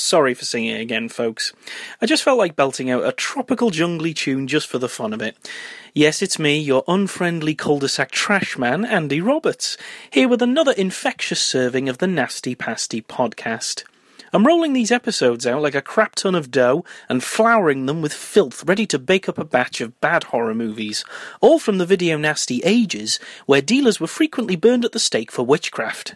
Sorry for singing again, folks. I just felt like belting out a tropical jungly tune just for the fun of it. Yes, it's me, your unfriendly cul-de-sac trash man, Andy Roberts, here with another infectious serving of the Nasty Pasty podcast. I'm rolling these episodes out like a crap ton of dough and flouring them with filth ready to bake up a batch of bad horror movies, all from the video nasty ages where dealers were frequently burned at the stake for witchcraft.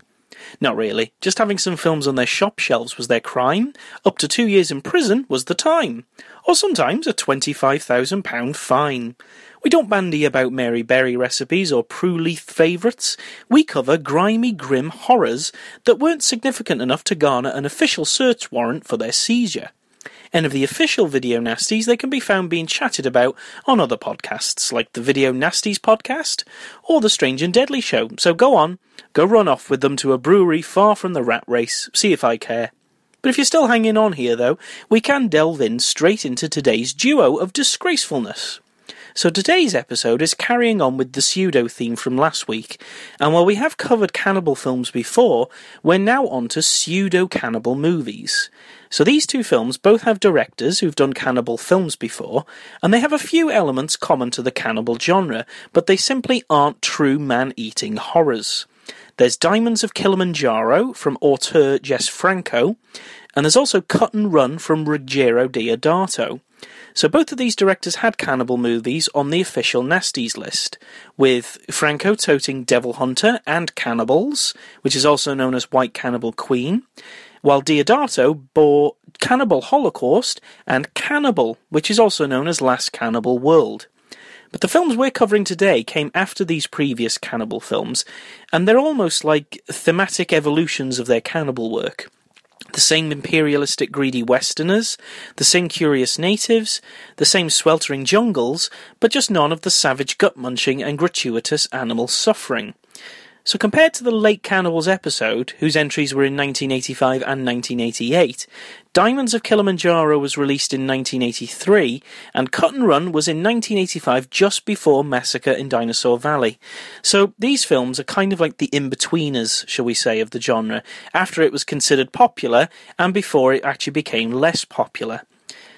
Not really, just having some films on their shop shelves was their crime, up to two years in prison was the time, or sometimes a £25,000 fine. We don't bandy about Mary Berry recipes or Prue Leith favourites. We cover grimy, grim horrors that weren't significant enough to garner an official search warrant for their seizure. Any of the official video nasties they can be found being chatted about on other podcasts, like the Video Nasties podcast or the Strange and Deadly show. So go on, go run off with them to a brewery far from the rat race, see if I care. But if you're still hanging on here, though, we can delve in straight into today's duo of disgracefulness. So today's episode is carrying on with the pseudo theme from last week, and while we have covered cannibal films before, we're now on to pseudo cannibal movies. So these two films both have directors who've done cannibal films before, and they have a few elements common to the cannibal genre, but they simply aren't true man-eating horrors. There's Diamonds of Kilimanjaro from auteur Jess Franco, and there's also Cut and Run from Ruggero Deodato. So both of these directors had cannibal movies on the official Nasties list, with Franco toting Devil Hunter and Cannibals, which is also known as White Cannibal Queen, while Deodato bore Cannibal Holocaust and Cannibal, which is also known as Last Cannibal World. But the films we're covering today came after these previous cannibal films, and they're almost like thematic evolutions of their cannibal work the same imperialistic greedy westerners, the same curious natives, the same sweltering jungles, but just none of the savage gut munching and gratuitous animal suffering. So compared to the Late Cannibals episode, whose entries were in 1985 and 1988, Diamonds of Kilimanjaro was released in 1983, and Cut and Run was in 1985 just before Massacre in Dinosaur Valley. So these films are kind of like the in-betweeners, shall we say, of the genre, after it was considered popular and before it actually became less popular.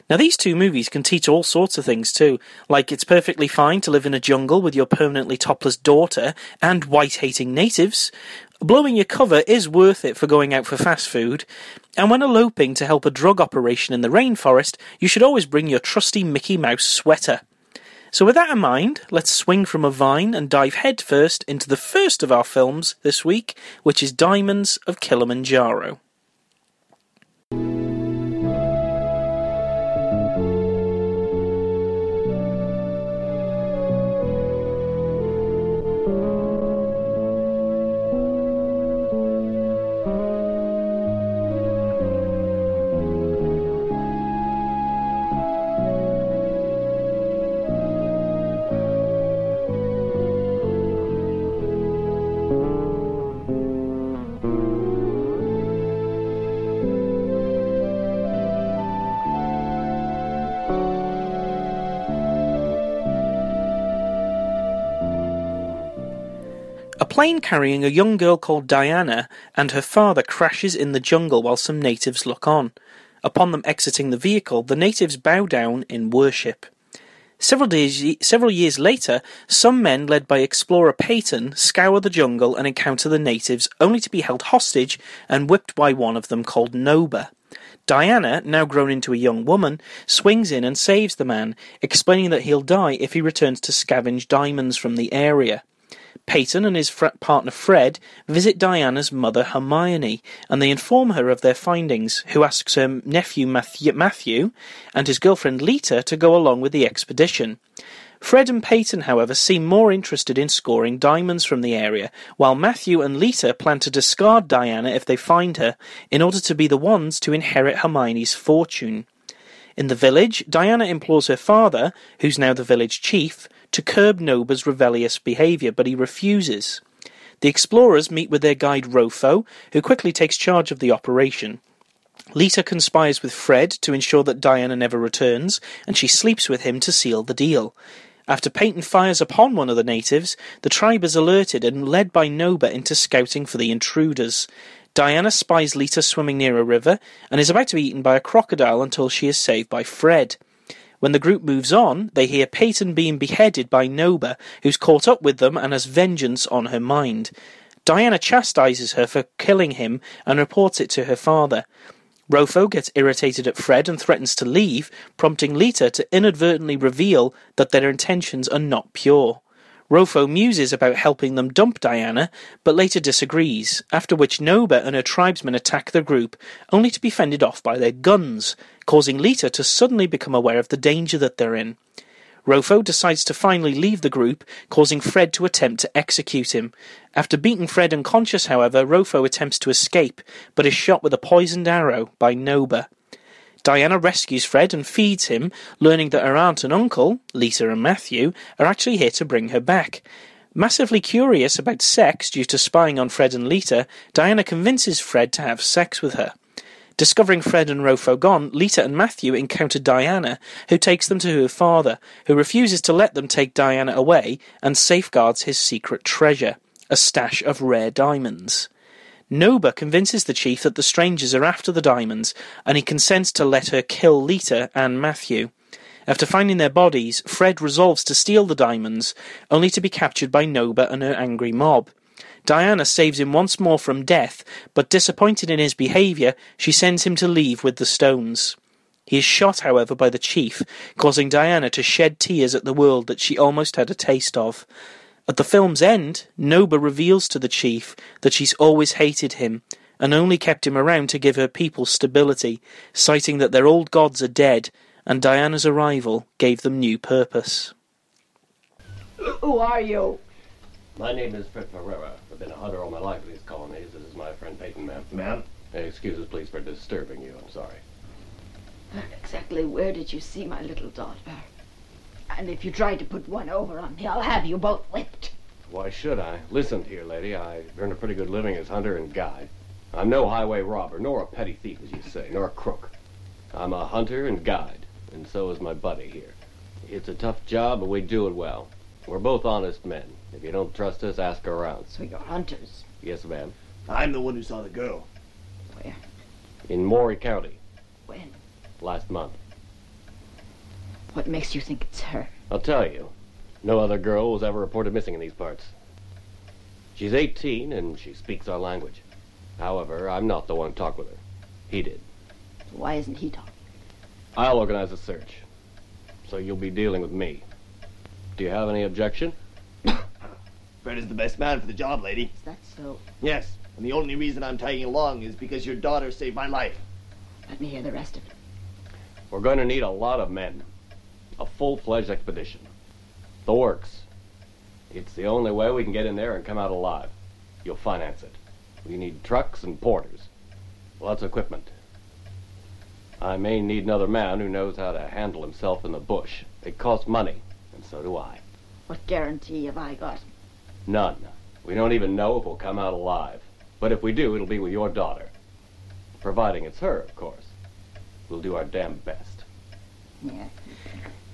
Now, these two movies can teach all sorts of things too, like it's perfectly fine to live in a jungle with your permanently topless daughter and white hating natives. Blowing your cover is worth it for going out for fast food. And when eloping to help a drug operation in the rainforest, you should always bring your trusty Mickey Mouse sweater. So, with that in mind, let's swing from a vine and dive headfirst into the first of our films this week, which is Diamonds of Kilimanjaro. Plane carrying a young girl called Diana and her father crashes in the jungle while some natives look on. Upon them exiting the vehicle, the natives bow down in worship. Several, days, several years later, some men led by explorer Peyton scour the jungle and encounter the natives, only to be held hostage and whipped by one of them called Noba. Diana, now grown into a young woman, swings in and saves the man, explaining that he'll die if he returns to scavenge diamonds from the area. Peyton and his fr- partner Fred visit Diana's mother Hermione, and they inform her of their findings, who asks her nephew Matthew, Matthew and his girlfriend Lita to go along with the expedition. Fred and Peyton, however, seem more interested in scoring diamonds from the area, while Matthew and Lita plan to discard Diana if they find her, in order to be the ones to inherit Hermione's fortune. In the village, Diana implores her father, who's now the village chief, to curb Noba's rebellious behaviour, but he refuses. The explorers meet with their guide Rofo, who quickly takes charge of the operation. Lita conspires with Fred to ensure that Diana never returns, and she sleeps with him to seal the deal. After Peyton fires upon one of the natives, the tribe is alerted and led by Noba into scouting for the intruders. Diana spies Lita swimming near a river and is about to be eaten by a crocodile until she is saved by Fred. When the group moves on, they hear Peyton being beheaded by Noba, who's caught up with them and has vengeance on her mind. Diana chastises her for killing him and reports it to her father. Rofo gets irritated at Fred and threatens to leave, prompting Lita to inadvertently reveal that their intentions are not pure. Rofo muses about helping them dump Diana, but later disagrees, after which Noba and her tribesmen attack the group, only to be fended off by their guns, causing Lita to suddenly become aware of the danger that they're in. Rofo decides to finally leave the group, causing Fred to attempt to execute him. After beating Fred unconscious, however, Rofo attempts to escape, but is shot with a poisoned arrow by Noba. Diana rescues Fred and feeds him, learning that her aunt and uncle, Lisa and Matthew, are actually here to bring her back. Massively curious about sex due to spying on Fred and Lita, Diana convinces Fred to have sex with her. Discovering Fred and Rofo gone, Lita and Matthew encounter Diana, who takes them to her father, who refuses to let them take Diana away and safeguards his secret treasure, a stash of rare diamonds. Noba convinces the chief that the strangers are after the diamonds, and he consents to let her kill Lita and Matthew. After finding their bodies, Fred resolves to steal the diamonds, only to be captured by Noba and her angry mob. Diana saves him once more from death, but disappointed in his behaviour, she sends him to leave with the stones. He is shot, however, by the chief, causing Diana to shed tears at the world that she almost had a taste of. At the film's end, Noba reveals to the chief that she's always hated him, and only kept him around to give her people stability, citing that their old gods are dead, and Diana's arrival gave them new purpose. Who are you? My name is Fred Ferreira. I've been a hunter all my life in these colonies. This is my friend Peyton, ma'am. Ma'am? Hey, excuses, please, for disturbing you. I'm sorry. Exactly where did you see my little daughter? And if you try to put one over on me, I'll have you both whipped. Why should I? Listen here, lady. I earn a pretty good living as hunter and guide. I'm no highway robber, nor a petty thief, as you say, nor a crook. I'm a hunter and guide, and so is my buddy here. It's a tough job, but we do it well. We're both honest men. If you don't trust us, ask around. So you're hunters. Yes, ma'am. I'm the one who saw the girl. Where? In Maury County, When? last month. What makes you think it's her? I'll tell you. No other girl was ever reported missing in these parts. She's 18 and she speaks our language. However, I'm not the one to talk with her. He did. Why isn't he talking? I'll organize a search. So you'll be dealing with me. Do you have any objection? Fred is the best man for the job, lady. Is that so? Yes, and the only reason I'm tagging along is because your daughter saved my life. Let me hear the rest of it. We're going to need a lot of men. A full-fledged expedition. The works. It's the only way we can get in there and come out alive. You'll finance it. We need trucks and porters. Lots of equipment. I may need another man who knows how to handle himself in the bush. It costs money, and so do I. What guarantee have I got? None. We don't even know if we'll come out alive. But if we do, it'll be with your daughter. Providing it's her, of course. We'll do our damn best. Yeah.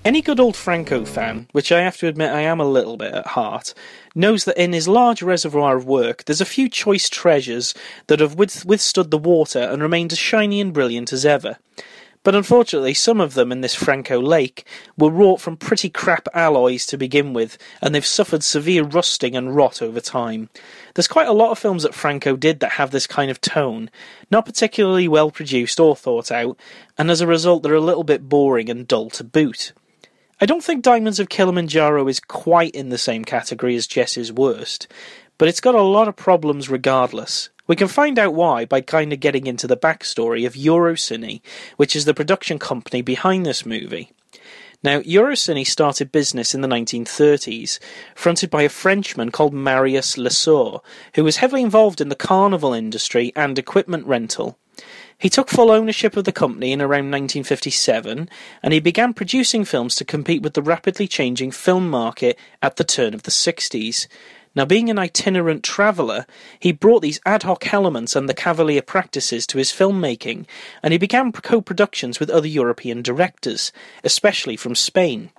Any good old Franco fan, which I have to admit I am a little bit at heart, knows that in his large reservoir of work there's a few choice treasures that have withstood the water and remained as shiny and brilliant as ever. But unfortunately, some of them in this Franco lake were wrought from pretty crap alloys to begin with, and they've suffered severe rusting and rot over time. There's quite a lot of films that Franco did that have this kind of tone, not particularly well produced or thought out, and as a result they're a little bit boring and dull to boot. I don't think Diamonds of Kilimanjaro is quite in the same category as Jess's Worst, but it's got a lot of problems regardless. We can find out why by kind of getting into the backstory of Eurocine, which is the production company behind this movie. Now, Eurocine started business in the 1930s, fronted by a Frenchman called Marius Lesoeur, who was heavily involved in the carnival industry and equipment rental. He took full ownership of the company in around 1957, and he began producing films to compete with the rapidly changing film market at the turn of the 60s. Now, being an itinerant traveller, he brought these ad hoc elements and the cavalier practices to his filmmaking, and he began co productions with other European directors, especially from Spain.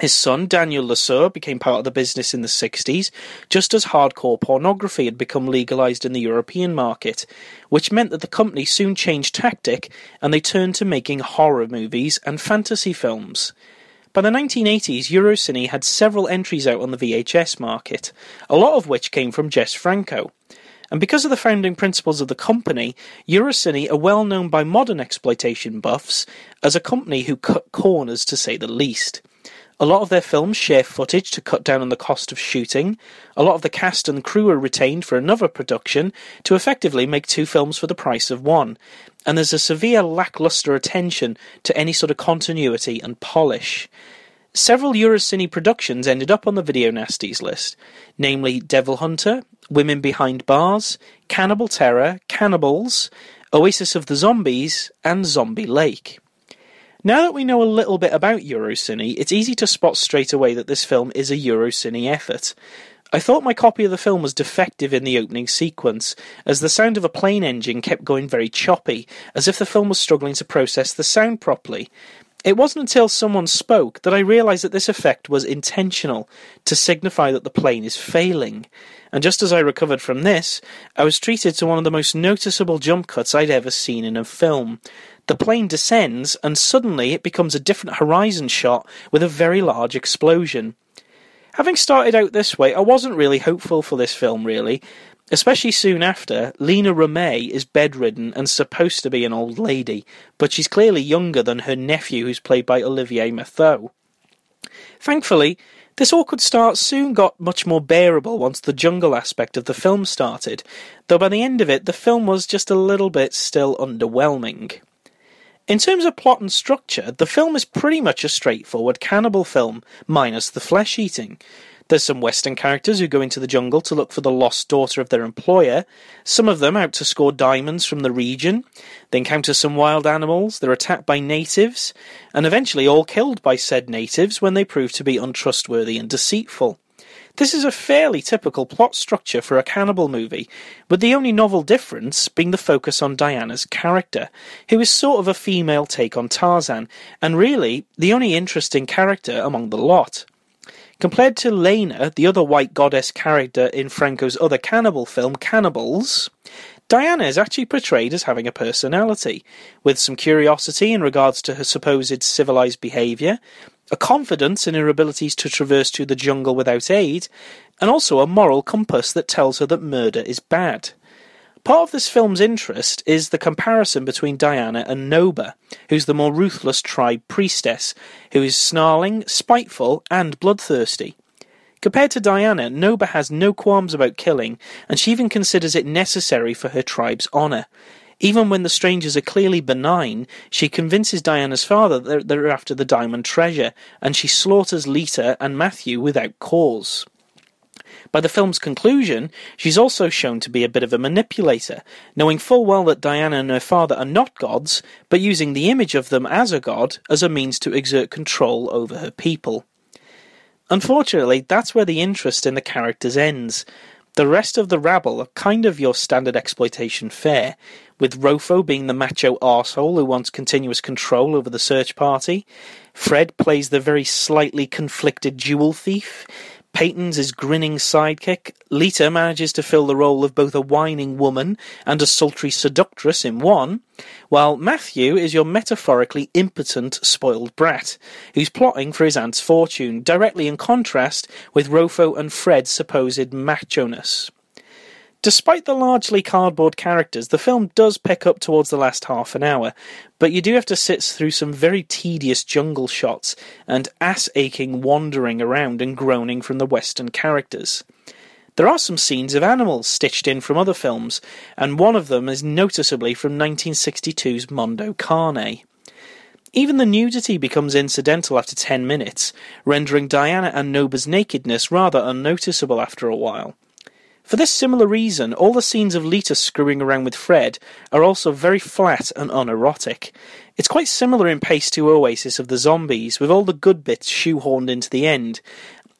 His son, Daniel Lesoeur, became part of the business in the 60s, just as hardcore pornography had become legalized in the European market, which meant that the company soon changed tactic and they turned to making horror movies and fantasy films. By the 1980s, Eurocine had several entries out on the VHS market, a lot of which came from Jess Franco. And because of the founding principles of the company, Eurocine are well known by modern exploitation buffs as a company who cut corners to say the least. A lot of their films share footage to cut down on the cost of shooting. A lot of the cast and crew are retained for another production to effectively make two films for the price of one. And there's a severe lackluster attention to any sort of continuity and polish. Several Eurocine productions ended up on the Video Nasties list, namely Devil Hunter, Women Behind Bars, Cannibal Terror, Cannibals, Oasis of the Zombies, and Zombie Lake. Now that we know a little bit about Eurocine, it's easy to spot straight away that this film is a Eurocine effort. I thought my copy of the film was defective in the opening sequence, as the sound of a plane engine kept going very choppy, as if the film was struggling to process the sound properly. It wasn't until someone spoke that I realised that this effect was intentional, to signify that the plane is failing. And just as I recovered from this, I was treated to one of the most noticeable jump cuts I'd ever seen in a film. The plane descends, and suddenly it becomes a different horizon shot with a very large explosion. Having started out this way, I wasn't really hopeful for this film, really. Especially soon after, Lina Romay is bedridden and supposed to be an old lady, but she's clearly younger than her nephew, who's played by Olivier Mathieu. Thankfully, this awkward start soon got much more bearable once the jungle aspect of the film started, though by the end of it, the film was just a little bit still underwhelming. In terms of plot and structure, the film is pretty much a straightforward cannibal film, minus the flesh eating. There's some Western characters who go into the jungle to look for the lost daughter of their employer, some of them out to score diamonds from the region. They encounter some wild animals, they're attacked by natives, and eventually all killed by said natives when they prove to be untrustworthy and deceitful. This is a fairly typical plot structure for a cannibal movie, with the only novel difference being the focus on Diana's character, who is sort of a female take on Tarzan, and really the only interesting character among the lot. Compared to Lena, the other white goddess character in Franco's other cannibal film, Cannibals, Diana is actually portrayed as having a personality, with some curiosity in regards to her supposed civilized behaviour, a confidence in her abilities to traverse through the jungle without aid, and also a moral compass that tells her that murder is bad. Part of this film's interest is the comparison between Diana and Noba, who's the more ruthless tribe priestess, who is snarling, spiteful, and bloodthirsty. Compared to Diana, Noba has no qualms about killing, and she even considers it necessary for her tribe's honour. Even when the strangers are clearly benign, she convinces Diana's father that they're after the diamond treasure, and she slaughters Lita and Matthew without cause. By the film's conclusion, she's also shown to be a bit of a manipulator, knowing full well that Diana and her father are not gods, but using the image of them as a god as a means to exert control over her people. Unfortunately, that's where the interest in the characters ends. The rest of the rabble are kind of your standard exploitation fare, with Rofo being the macho arsehole who wants continuous control over the search party. Fred plays the very slightly conflicted jewel thief. Peyton's his grinning sidekick. Lita manages to fill the role of both a whining woman and a sultry seductress in one, while Matthew is your metaphorically impotent spoiled brat, who's plotting for his aunt's fortune, directly in contrast with Rofo and Fred's supposed macho-ness. Despite the largely cardboard characters, the film does pick up towards the last half an hour, but you do have to sit through some very tedious jungle shots and ass aching wandering around and groaning from the Western characters. There are some scenes of animals stitched in from other films, and one of them is noticeably from 1962's Mondo Cane. Even the nudity becomes incidental after 10 minutes, rendering Diana and Noba's nakedness rather unnoticeable after a while. For this similar reason, all the scenes of Lita screwing around with Fred are also very flat and unerotic. It's quite similar in pace to Oasis of the Zombies, with all the good bits shoehorned into the end.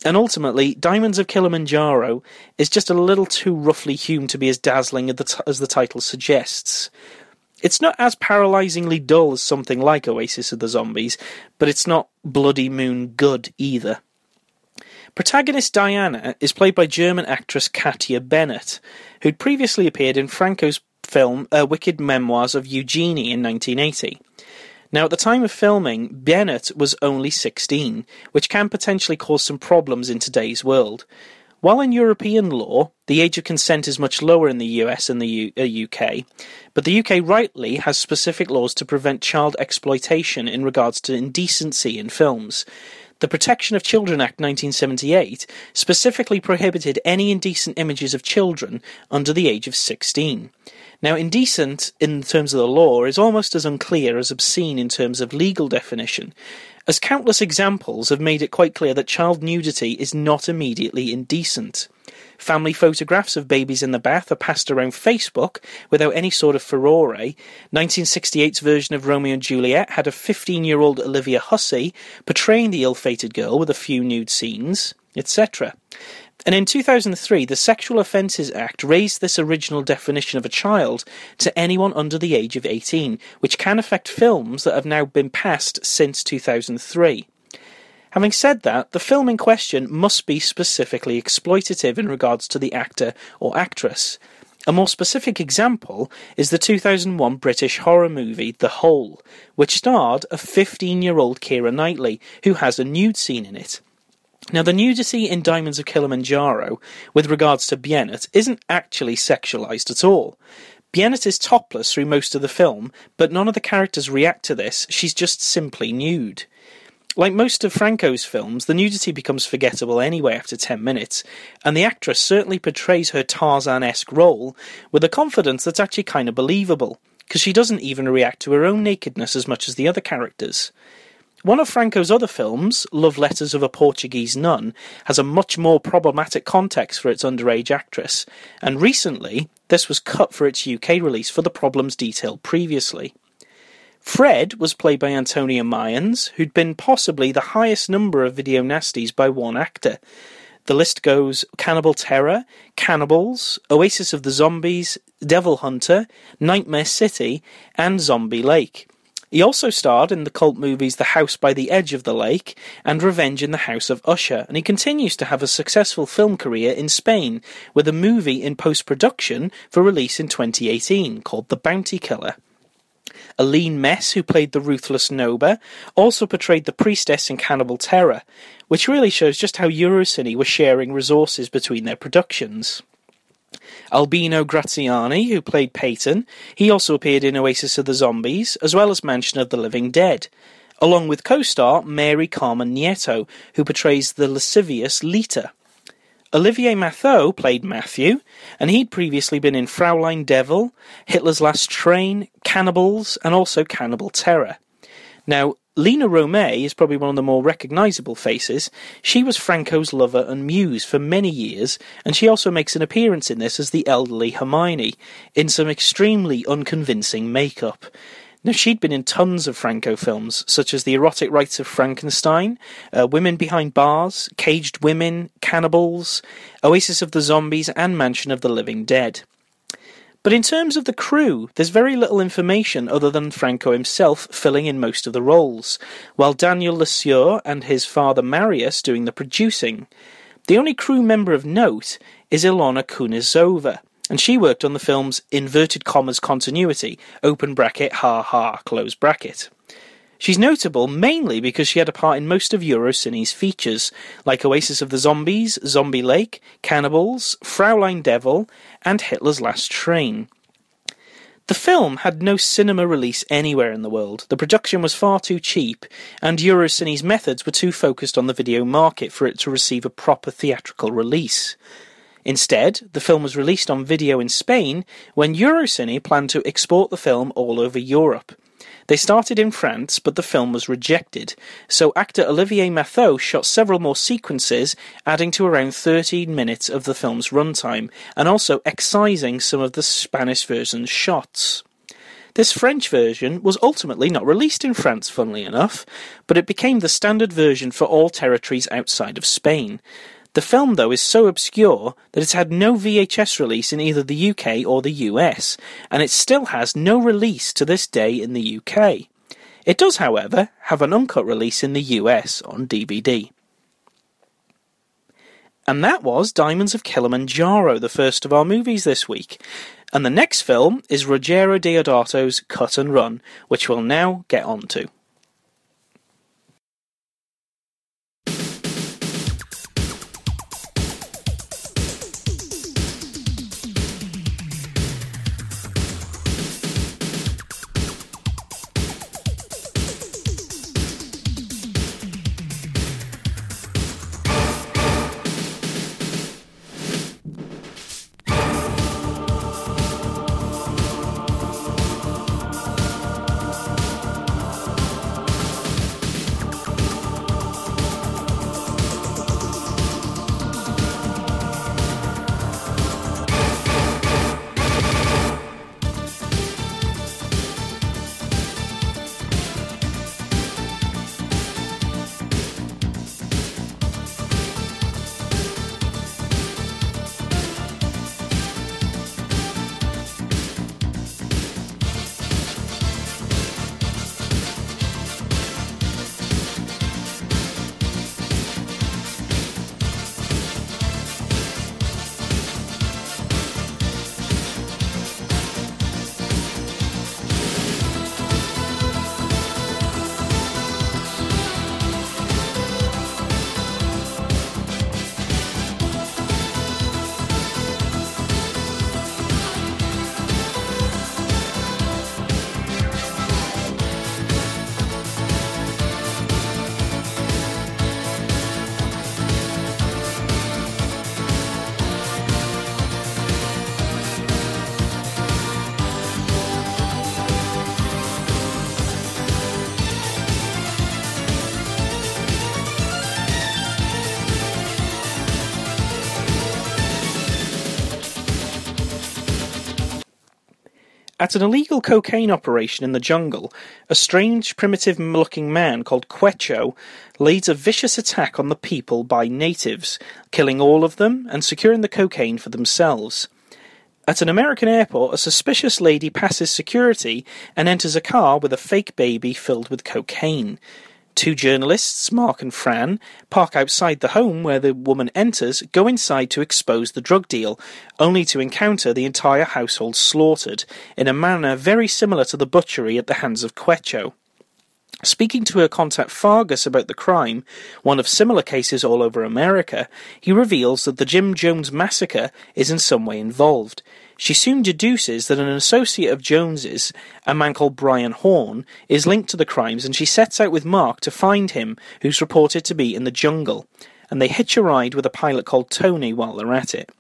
And ultimately, Diamonds of Kilimanjaro is just a little too roughly hewn to be as dazzling as the, t- as the title suggests. It's not as paralyzingly dull as something like Oasis of the Zombies, but it's not Bloody Moon good either. Protagonist Diana is played by German actress Katja Bienert, who'd previously appeared in Franco's film uh, Wicked Memoirs of Eugenie in 1980. Now, at the time of filming, Bennett was only 16, which can potentially cause some problems in today's world. While in European law, the age of consent is much lower in the US and the U- uh, UK, but the UK rightly has specific laws to prevent child exploitation in regards to indecency in films. The Protection of Children Act 1978 specifically prohibited any indecent images of children under the age of 16. Now, indecent in terms of the law is almost as unclear as obscene in terms of legal definition, as countless examples have made it quite clear that child nudity is not immediately indecent. Family photographs of babies in the bath are passed around Facebook without any sort of furore. 1968's version of Romeo and Juliet had a 15 year old Olivia Hussey portraying the ill fated girl with a few nude scenes, etc. And in 2003, the Sexual Offences Act raised this original definition of a child to anyone under the age of 18, which can affect films that have now been passed since 2003. Having said that, the film in question must be specifically exploitative in regards to the actor or actress. A more specific example is the 2001 British horror movie The Hole, which starred a 15 year old Keira Knightley, who has a nude scene in it. Now, the nudity in Diamonds of Kilimanjaro, with regards to Bienert, isn't actually sexualized at all. Bienert is topless through most of the film, but none of the characters react to this, she's just simply nude. Like most of Franco's films, the nudity becomes forgettable anyway after 10 minutes, and the actress certainly portrays her Tarzan esque role with a confidence that's actually kind of believable, because she doesn't even react to her own nakedness as much as the other characters. One of Franco's other films, Love Letters of a Portuguese Nun, has a much more problematic context for its underage actress, and recently this was cut for its UK release for the problems detailed previously. Fred was played by Antonio Mayans, who'd been possibly the highest number of video nasties by one actor. The list goes Cannibal Terror, Cannibals, Oasis of the Zombies, Devil Hunter, Nightmare City, and Zombie Lake. He also starred in the cult movies The House by the Edge of the Lake and Revenge in the House of Usher, and he continues to have a successful film career in Spain, with a movie in post production for release in 2018 called The Bounty Killer. Aline Mess, who played the ruthless Noba, also portrayed the priestess in Cannibal Terror, which really shows just how Eurocine were sharing resources between their productions. Albino Graziani, who played Peyton, he also appeared in Oasis of the Zombies, as well as Mansion of the Living Dead, along with co-star Mary Carmen Nieto, who portrays the lascivious Lita. Olivier Mathot played Matthew, and he'd previously been in Fraulein Devil, Hitler's Last Train, Cannibals, and also Cannibal Terror. Now, Lina Romay is probably one of the more recognisable faces. She was Franco's lover and muse for many years, and she also makes an appearance in this as the elderly Hermione, in some extremely unconvincing makeup. Now, she'd been in tons of Franco films, such as The Erotic Rites of Frankenstein, uh, Women Behind Bars, Caged Women, Cannibals, Oasis of the Zombies, and Mansion of the Living Dead. But in terms of the crew, there's very little information other than Franco himself filling in most of the roles, while Daniel Lesoeur and his father Marius doing the producing. The only crew member of note is Ilona Kunesova, and she worked on the film's inverted commas continuity, open bracket, ha ha, close bracket. She's notable mainly because she had a part in most of Eurocine's features, like Oasis of the Zombies, Zombie Lake, Cannibals, Fraulein Devil, and Hitler's Last Train. The film had no cinema release anywhere in the world. The production was far too cheap, and Eurocine's methods were too focused on the video market for it to receive a proper theatrical release. Instead, the film was released on video in Spain when Eurocine planned to export the film all over Europe. They started in France, but the film was rejected, so actor Olivier Mathot shot several more sequences, adding to around 13 minutes of the film's runtime, and also excising some of the Spanish version's shots. This French version was ultimately not released in France, funnily enough, but it became the standard version for all territories outside of Spain. The film, though, is so obscure that it's had no VHS release in either the UK or the US, and it still has no release to this day in the UK. It does, however, have an uncut release in the US on DVD. And that was Diamonds of Kilimanjaro, the first of our movies this week. And the next film is Ruggero Deodato's Cut and Run, which we'll now get on to. At an illegal cocaine operation in the jungle, a strange, primitive looking man called Quecho leads a vicious attack on the people by natives, killing all of them and securing the cocaine for themselves. At an American airport, a suspicious lady passes security and enters a car with a fake baby filled with cocaine. Two journalists, Mark and Fran, park outside the home where the woman enters, go inside to expose the drug deal, only to encounter the entire household slaughtered, in a manner very similar to the butchery at the hands of Quecho. Speaking to her contact Fargus about the crime, one of similar cases all over America, he reveals that the Jim Jones massacre is in some way involved. She soon deduces that an associate of Jones's, a man called Brian Horn, is linked to the crimes and she sets out with Mark to find him, who's reported to be in the jungle, and they hitch a ride with a pilot called Tony while they're at it.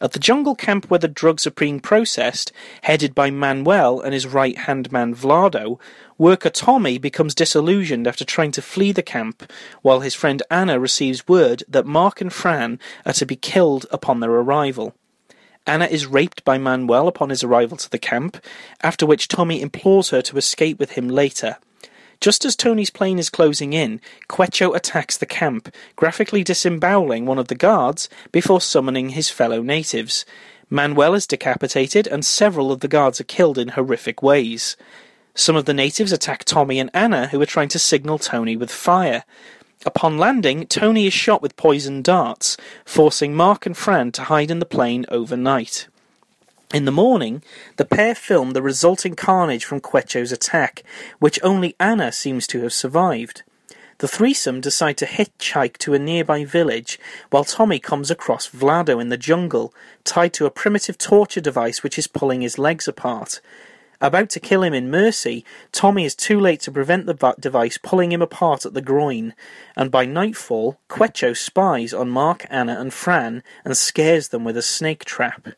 At the jungle camp where the drugs are being processed, headed by Manuel and his right hand man Vlado, worker Tommy becomes disillusioned after trying to flee the camp, while his friend Anna receives word that Mark and Fran are to be killed upon their arrival. Anna is raped by Manuel upon his arrival to the camp, after which Tommy implores her to escape with him later. Just as Tony's plane is closing in, Quecho attacks the camp, graphically disemboweling one of the guards before summoning his fellow natives. Manuel is decapitated, and several of the guards are killed in horrific ways. Some of the natives attack Tommy and Anna, who are trying to signal Tony with fire. Upon landing, Tony is shot with poisoned darts, forcing Mark and Fran to hide in the plane overnight. In the morning, the pair film the resulting carnage from Quecho's attack, which only Anna seems to have survived. The threesome decide to hitchhike to a nearby village, while Tommy comes across Vlado in the jungle, tied to a primitive torture device which is pulling his legs apart. About to kill him in mercy, Tommy is too late to prevent the device pulling him apart at the groin, and by nightfall, Quecho spies on Mark, Anna, and Fran and scares them with a snake trap.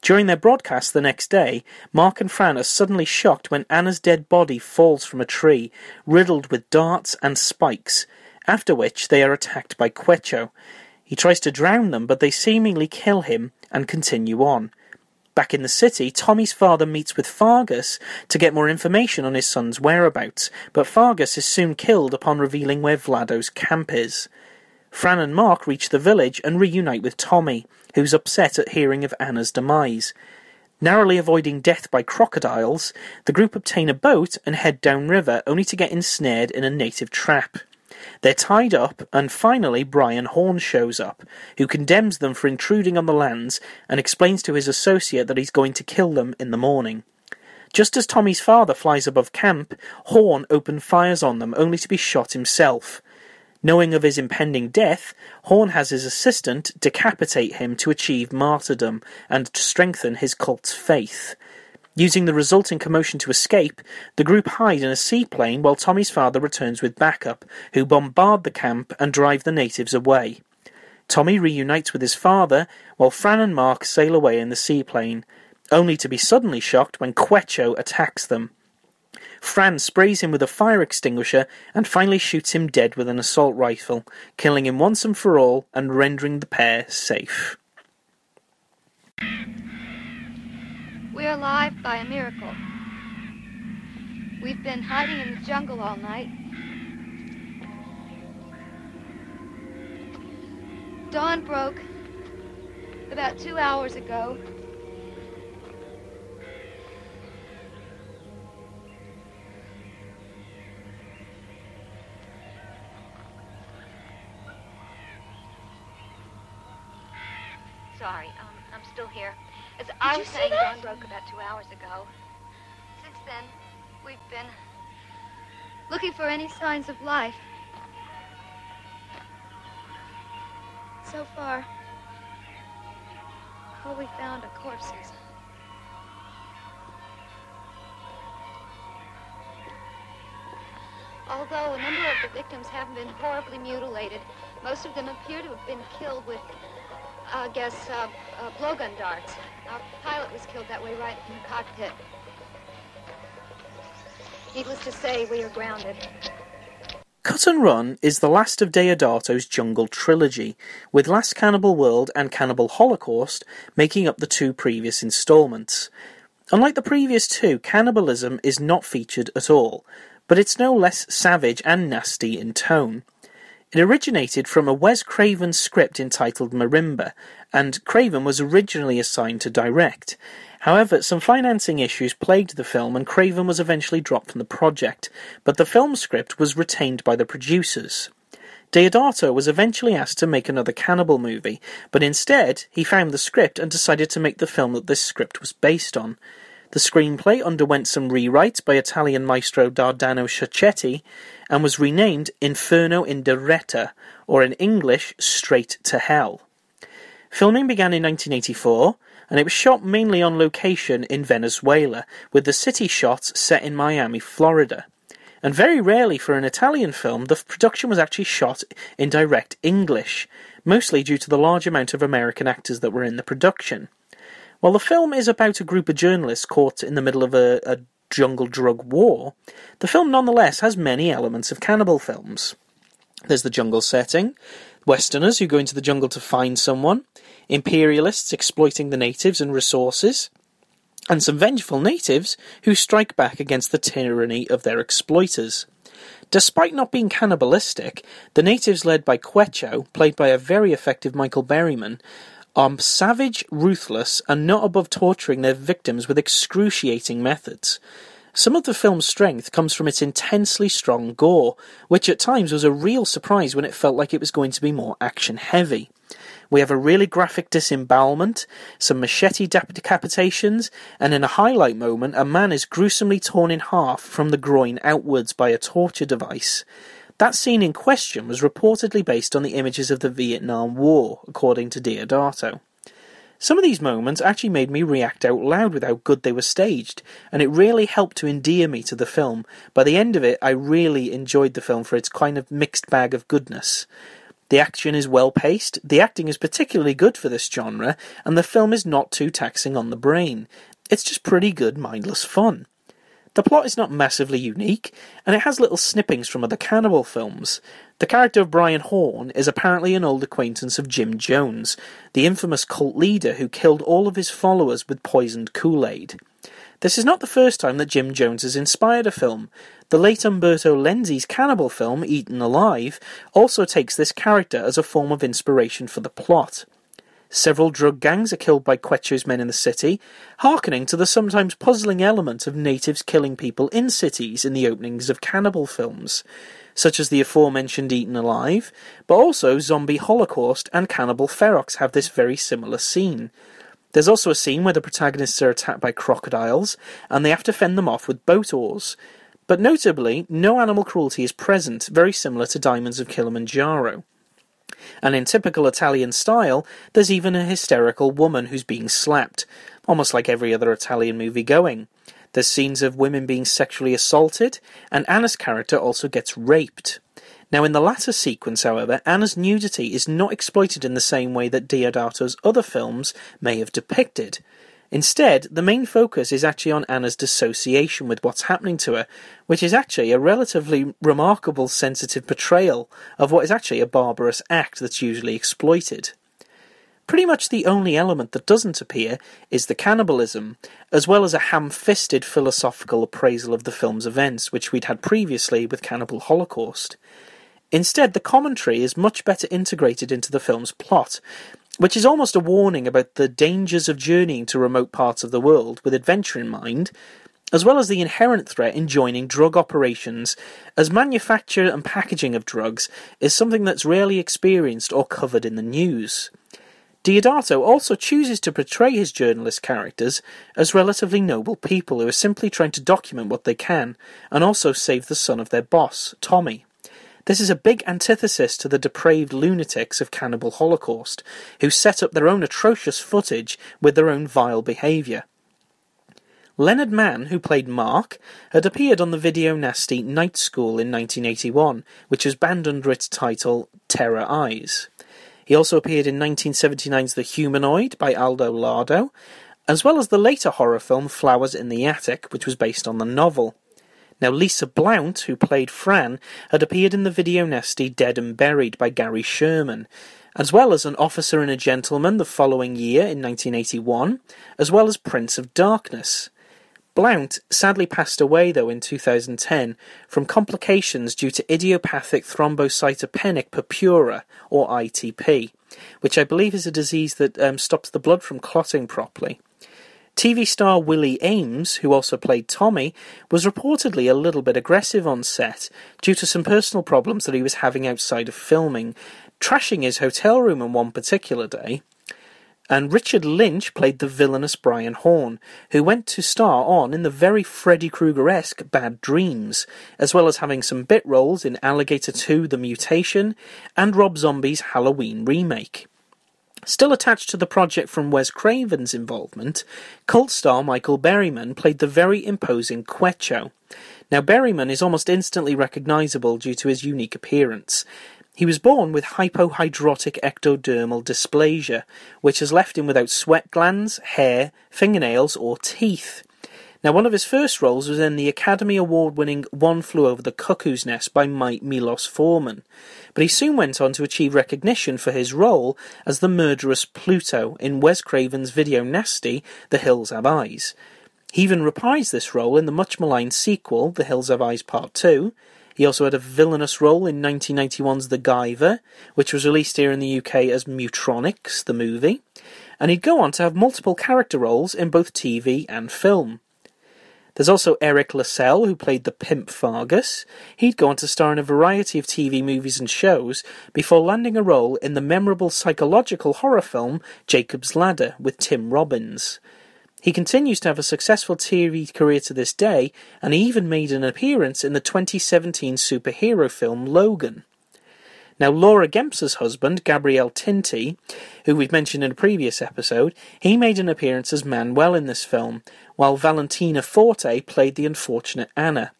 During their broadcast the next day, Mark and Fran are suddenly shocked when Anna's dead body falls from a tree, riddled with darts and spikes, after which they are attacked by Quecho. He tries to drown them, but they seemingly kill him and continue on. Back in the city, Tommy's father meets with Fargus to get more information on his son's whereabouts, but Fargus is soon killed upon revealing where Vlado's camp is. Fran and Mark reach the village and reunite with Tommy, who's upset at hearing of Anna's demise. Narrowly avoiding death by crocodiles, the group obtain a boat and head downriver, only to get ensnared in a native trap. They're tied up, and finally Brian Horn shows up, who condemns them for intruding on the lands and explains to his associate that he's going to kill them in the morning. Just as Tommy's father flies above camp, Horn open fires on them, only to be shot himself. Knowing of his impending death, Horn has his assistant decapitate him to achieve martyrdom and to strengthen his cult's faith. Using the resulting commotion to escape, the group hide in a seaplane while Tommy's father returns with backup, who bombard the camp and drive the natives away. Tommy reunites with his father, while Fran and Mark sail away in the seaplane, only to be suddenly shocked when Quecho attacks them. Fran sprays him with a fire extinguisher and finally shoots him dead with an assault rifle, killing him once and for all and rendering the pair safe. We're alive by a miracle. We've been hiding in the jungle all night. Dawn broke about two hours ago. You was see saying, that? dawn broke about two hours ago. Since then, we've been looking for any signs of life. So far, all we found are corpses. Although a number of the victims haven't been horribly mutilated, most of them appear to have been killed with, I guess, uh, uh, blowgun darts. Our pilot was killed that way right in the cockpit. Needless to say, we are grounded. Cut and Run is the last of Deodato's Jungle trilogy, with Last Cannibal World and Cannibal Holocaust making up the two previous installments. Unlike the previous two, cannibalism is not featured at all, but it's no less savage and nasty in tone. It originated from a Wes Craven script entitled Marimba, and Craven was originally assigned to direct. However, some financing issues plagued the film, and Craven was eventually dropped from the project, but the film script was retained by the producers. Deodato was eventually asked to make another cannibal movie, but instead he found the script and decided to make the film that this script was based on. The screenplay underwent some rewrites by Italian maestro Dardano Sacchetti and was renamed Inferno in Diretta, or in English, Straight to Hell. Filming began in 1984, and it was shot mainly on location in Venezuela, with the city shots set in Miami, Florida. And very rarely for an Italian film, the production was actually shot in direct English, mostly due to the large amount of American actors that were in the production. While the film is about a group of journalists caught in the middle of a, a jungle drug war, the film nonetheless has many elements of cannibal films. There's the jungle setting, Westerners who go into the jungle to find someone, imperialists exploiting the natives and resources, and some vengeful natives who strike back against the tyranny of their exploiters. Despite not being cannibalistic, the natives led by Quecho, played by a very effective Michael Berryman, are savage, ruthless, and not above torturing their victims with excruciating methods. Some of the film's strength comes from its intensely strong gore, which at times was a real surprise when it felt like it was going to be more action heavy. We have a really graphic disembowelment, some machete decapitations, and in a highlight moment, a man is gruesomely torn in half from the groin outwards by a torture device. That scene in question was reportedly based on the images of the Vietnam War, according to Deodato. Some of these moments actually made me react out loud with how good they were staged, and it really helped to endear me to the film. By the end of it, I really enjoyed the film for its kind of mixed bag of goodness. The action is well paced, the acting is particularly good for this genre, and the film is not too taxing on the brain. It's just pretty good, mindless fun. The plot is not massively unique, and it has little snippings from other cannibal films. The character of Brian Horne is apparently an old acquaintance of Jim Jones, the infamous cult leader who killed all of his followers with poisoned Kool Aid. This is not the first time that Jim Jones has inspired a film. The late Umberto Lenzi's cannibal film, Eaten Alive, also takes this character as a form of inspiration for the plot. Several drug gangs are killed by Quecho's men in the city, hearkening to the sometimes puzzling element of natives killing people in cities in the openings of cannibal films, such as the aforementioned Eaten Alive, but also Zombie Holocaust and Cannibal Ferox have this very similar scene. There's also a scene where the protagonists are attacked by crocodiles, and they have to fend them off with boat oars. But notably, no animal cruelty is present, very similar to Diamonds of Kilimanjaro. And in typical Italian style, there's even a hysterical woman who's being slapped, almost like every other Italian movie going. There's scenes of women being sexually assaulted, and Anna's character also gets raped. Now, in the latter sequence, however, Anna's nudity is not exploited in the same way that Deodato's other films may have depicted. Instead, the main focus is actually on Anna's dissociation with what's happening to her, which is actually a relatively remarkable sensitive portrayal of what is actually a barbarous act that's usually exploited. Pretty much the only element that doesn't appear is the cannibalism, as well as a ham fisted philosophical appraisal of the film's events, which we'd had previously with Cannibal Holocaust. Instead, the commentary is much better integrated into the film's plot, which is almost a warning about the dangers of journeying to remote parts of the world with adventure in mind, as well as the inherent threat in joining drug operations, as manufacture and packaging of drugs is something that's rarely experienced or covered in the news. Deodato also chooses to portray his journalist characters as relatively noble people who are simply trying to document what they can and also save the son of their boss, Tommy. This is a big antithesis to the depraved lunatics of Cannibal Holocaust, who set up their own atrocious footage with their own vile behaviour. Leonard Mann, who played Mark, had appeared on the video nasty Night School in 1981, which was banned under its title Terror Eyes. He also appeared in 1979's The Humanoid by Aldo Lado, as well as the later horror film Flowers in the Attic, which was based on the novel. Now, Lisa Blount, who played Fran, had appeared in the video nasty Dead and Buried by Gary Sherman, as well as An Officer and a Gentleman the following year in 1981, as well as Prince of Darkness. Blount sadly passed away, though, in 2010 from complications due to idiopathic thrombocytopenic purpura, or ITP, which I believe is a disease that um, stops the blood from clotting properly. TV star Willie Aames, who also played Tommy, was reportedly a little bit aggressive on set due to some personal problems that he was having outside of filming, trashing his hotel room on one particular day. And Richard Lynch played the villainous Brian Horne, who went to star on in the very Freddy Krueger esque Bad Dreams, as well as having some bit roles in Alligator 2 The Mutation and Rob Zombie's Halloween remake. Still attached to the project from Wes Craven's involvement, cult star Michael Berryman played the very imposing Quecho. Now, Berryman is almost instantly recognizable due to his unique appearance. He was born with hypohidrotic ectodermal dysplasia, which has left him without sweat glands, hair, fingernails, or teeth. Now, one of his first roles was in the Academy Award winning One Flew Over the Cuckoo's Nest by Mike Milos Forman but he soon went on to achieve recognition for his role as the murderous Pluto in Wes Craven's video nasty The Hills Have Eyes. He even reprised this role in the much maligned sequel, The Hills Have Eyes Part 2. He also had a villainous role in 1991's The Guyver, which was released here in the UK as Mutronics, the movie. And he'd go on to have multiple character roles in both TV and film. There's also Eriq La Salle, who played the pimp Fargus. He'd go on to star in a variety of TV movies and shows before landing a role in the memorable psychological horror film Jacob's Ladder with Tim Robbins. He continues to have a successful TV career to this day, and he even made an appearance in the 2017 superhero film Logan. Now, Laura Gemser's husband, Gabriel Tinti, who we've mentioned in a previous episode, he made an appearance as Manuel in this film, while Valentina Forte played the unfortunate Anna.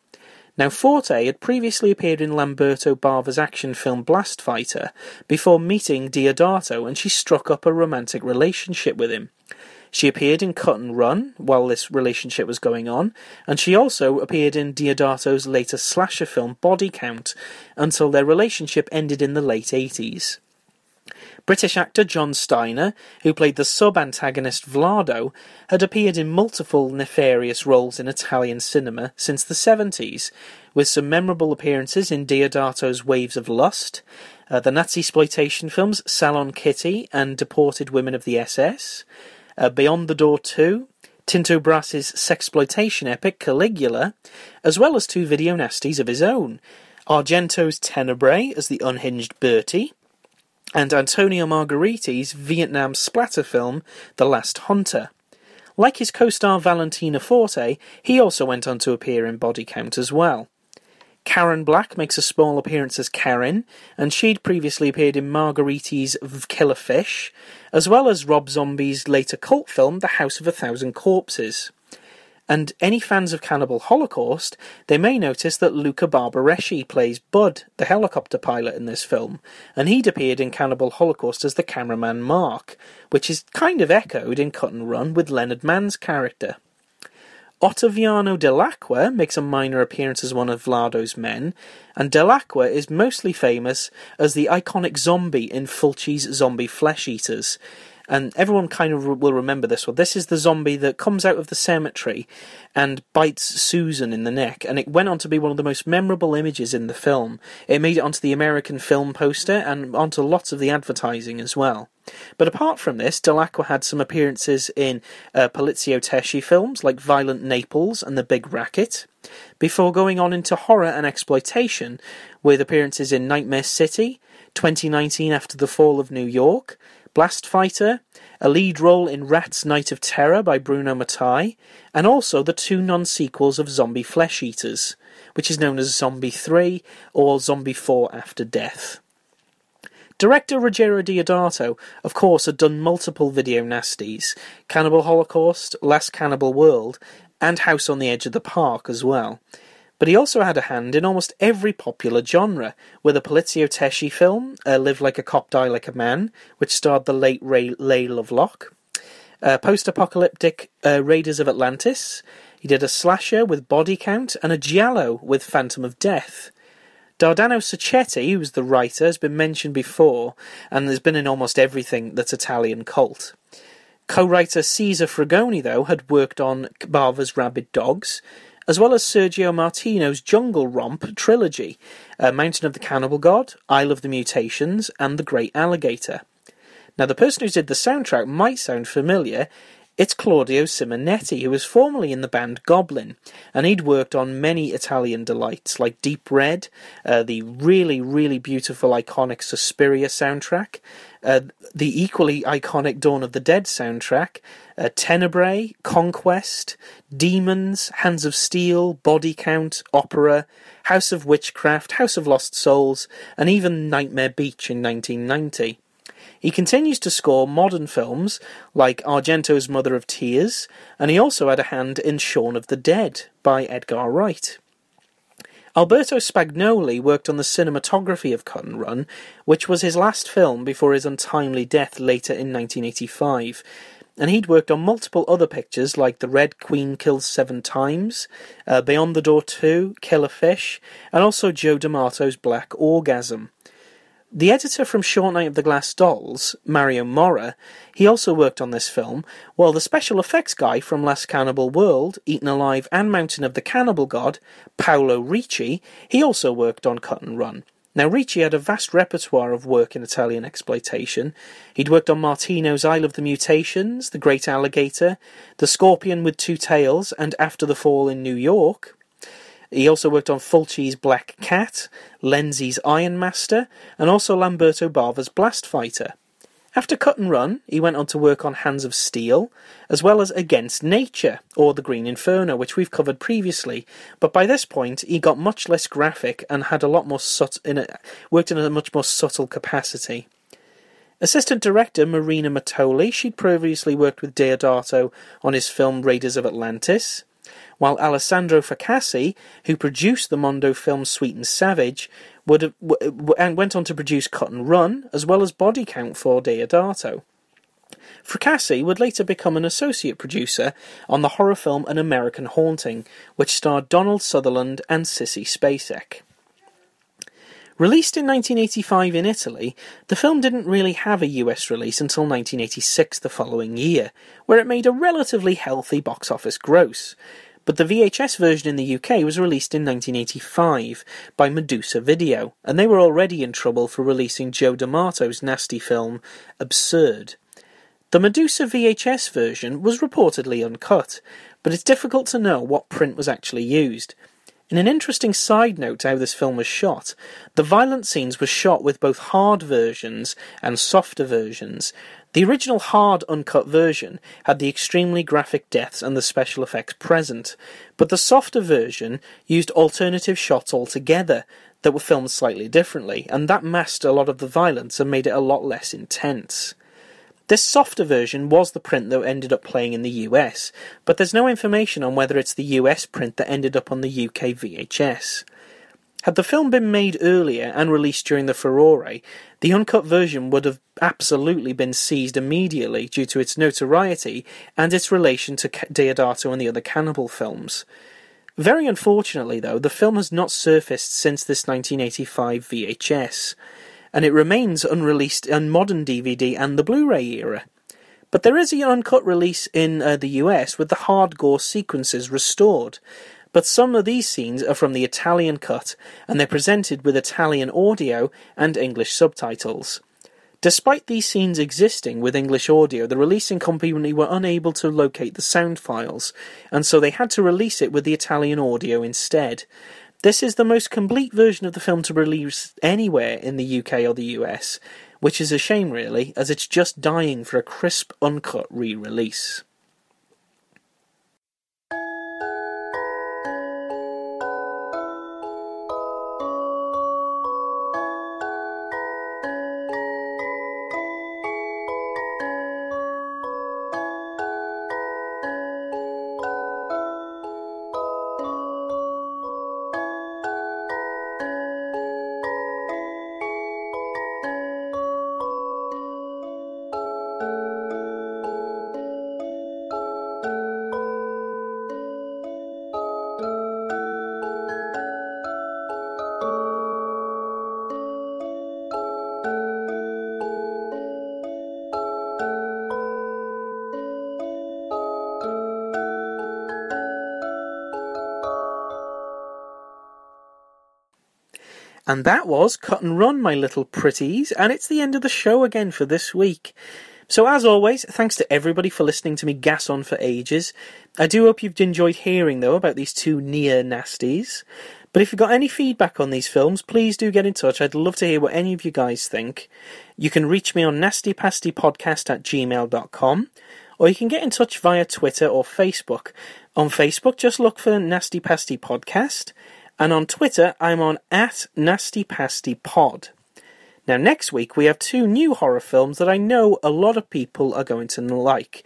Now, Forte had previously appeared in Lamberto Bava's action film Blast Fighter before meeting Deodato, and she struck up a romantic relationship with him. She appeared in Cut and Run while this relationship was going on, and she also appeared in Deodato's later slasher film Body Count until their relationship ended in the late 80s. British actor John Steiner, who played the sub antagonist Vlado, had appeared in multiple nefarious roles in Italian cinema since the 70s, with some memorable appearances in Deodato's Waves of Lust, uh, the Nazi exploitation films Salon Kitty and Deported Women of the SS, uh, Beyond the Door 2, Tinto Brass's sexploitation epic Caligula, as well as two video nasties of his own, Argento's Tenebrae as the unhinged Bertie, and Antonio Margheriti's Vietnam splatter film The Last Hunter. Like his co-star Valentina Forte, he also went on to appear in Body Count as well. Karen Black makes a small appearance as Karen, and she'd previously appeared in Margheriti's Killer Fish, as well as Rob Zombie's later cult film The House of a Thousand Corpses. And any fans of Cannibal Holocaust, they may notice that Luca Barbareschi plays Bud, the helicopter pilot in this film, and he'd appeared in Cannibal Holocaust as the cameraman Mark, which is kind of echoed in Cut and Run with Leonard Mann's character. Ottaviano Dell'Acqua makes a minor appearance as one of Vlado's men, and Dell'Acqua is mostly famous as the iconic zombie in Fulci's Zombie Flesh Eaters, and everyone kind of will remember this one. This is the zombie that comes out of the cemetery and bites Susan in the neck, and it went on to be one of the most memorable images in the film. It made it onto the American film poster and onto lots of the advertising as well. But apart from this, Dell'Acqua had some appearances in uh, Poliziotteschi films like Violent Naples and The Big Racket, before going on into horror and exploitation with appearances in Nightmare City, 2019 After the Fall of New York, Blast Fighter, a lead role in Rat's Night of Terror by Bruno Mattei, and also the two non-sequels of Zombie Flesh Eaters, which is known as Zombie 3 or Zombie 4 After Death. Director Ruggero Deodato, of course, had done multiple video nasties Cannibal Holocaust, Last Cannibal World, and House on the Edge of the Park as well. But he also had a hand in almost every popular genre, with a Poliziotteschi film, uh, Live Like a Cop, Die Like a Man, which starred the late Ray Leigh Lovelock, uh, post apocalyptic uh, Raiders of Atlantis. He did a slasher with Body Count and a giallo with Phantom of Death. Dardano Sacchetti, who was the writer, has been mentioned before and has been in almost everything that's Italian cult. Co-writer Caesar Frugoni, though, had worked on Bava's Rabid Dogs, as well as Sergio Martino's Jungle Romp trilogy, uh, Mountain of the Cannibal God, Isle of the Mutations, and The Great Alligator. Now, the person who did the soundtrack might sound familiar. It's Claudio Simonetti, who was formerly in the band Goblin, and he'd worked on many Italian delights like Deep Red, uh, the really, really beautiful, iconic Suspiria soundtrack, uh, the equally iconic Dawn of the Dead soundtrack, uh, Tenebrae, Conquest, Demons, Hands of Steel, Body Count, Opera, House of Witchcraft, House of Lost Souls, and even Nightmare Beach in 1990. He continues to score modern films like Argento's Mother of Tears, and he also had a hand in Shaun of the Dead by Edgar Wright. Alberto Spagnoli worked on the cinematography of Cut and Run, which was his last film before his untimely death later in 1985, and he'd worked on multiple other pictures like The Red Queen Kills Seven Times, uh, Beyond the Door 2, Killer Fish, and also Joe D'Amato's Black Orgasm. The editor from Short Night of the Glass Dolls, Mario Morra, he also worked on this film, while the special effects guy from Last Cannibal World, Eaten Alive and Mountain of the Cannibal God, Paolo Ricci, he also worked on Cut and Run. Now, Ricci had a vast repertoire of work in Italian exploitation. He'd worked on Martino's Isle of the Mutations, The Great Alligator, The Scorpion with Two Tails, and After the Fall in New York. He also worked on Fulci's Black Cat, Lenzi's Iron Master, and also Lamberto Bava's Blast Fighter. After Cut and Run, he went on to work on Hands of Steel, as well as Against Nature, or The Green Inferno, which we've covered previously. But by this point, he got much less graphic and had a lot more sut- in a, worked in a much more subtle capacity. Assistant director Marina Matoli, she'd previously worked with Deodato on his film Raiders of Atlantis while Alessandro Fracassi, who produced the Mondo film Sweet and Savage, would have, w- and went on to produce and Run, as well as Body Count for Deodato. Fracassi would later become an associate producer on the horror film An American Haunting, which starred Donald Sutherland and Sissy Spacek. Released in 1985 in Italy, the film didn't really have a US release until 1986 the following year, where it made a relatively healthy box office gross. But the VHS version in the UK was released in 1985 by Medusa Video, and they were already in trouble for releasing Joe D'Amato's nasty film Absurd. The Medusa VHS version was reportedly uncut, but it's difficult to know what print was actually used. In an interesting side note to how this film was shot, the violent scenes were shot with both hard versions and softer versions. The original hard uncut version had the extremely graphic deaths and the special effects present, but the softer version used alternative shots altogether that were filmed slightly differently, and that masked a lot of the violence and made it a lot less intense. This softer version was the print that ended up playing in the US, but there's no information on whether it's the US print that ended up on the UK VHS. Had the film been made earlier and released during the furore, the uncut version would have absolutely been seized immediately due to its notoriety and its relation to Deodato and the other cannibal films. Very unfortunately, though, the film has not surfaced since this 1985 VHS and it remains unreleased on modern DVD and the Blu-ray era. But there is an uncut release in uh, the US with the hard gore sequences restored. But some of these scenes are from the Italian cut, and they're presented with Italian audio and English subtitles. Despite these scenes existing with English audio, the releasing company were unable to locate the sound files, and so they had to release it with the Italian audio instead. This is the most complete version of the film to release anywhere in the UK or the US, which is a shame really, as it's just dying for a crisp, uncut re release. And that was Cut and Run, my little pretties, and it's the end of the show again for this week. So, as always, thanks to everybody for listening to me gas on for ages. I do hope you've enjoyed hearing, though, about these two near nasties. But if you've got any feedback on these films, please do get in touch. I'd love to hear what any of you guys think. You can reach me on nastypastypodcast at gmail.com, or you can get in touch via Twitter or Facebook. On Facebook, just look for Nasty Pasty Podcast, and on Twitter, I'm on at NastyPastyPod. Now, next week, we have two new horror films that I know a lot of people are going to like,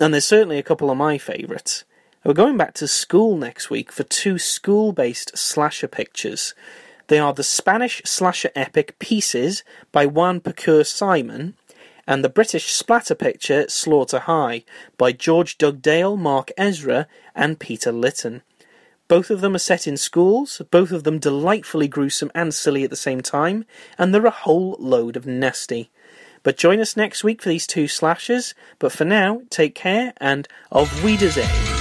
and there's certainly a couple of my favourites. We're going back to school next week for two school based slasher pictures. They are the Spanish slasher epic Pieces by Juan Piquer Simon and the British splatter picture Slaughter High by George Dugdale, Mark Ezra, and Peter Litten. Both of them are set in schools, both of them delightfully gruesome and silly at the same time, and they're a whole load of nasty. But join us next week for these two slashes. but for now, take care and of auf Wiedersehen.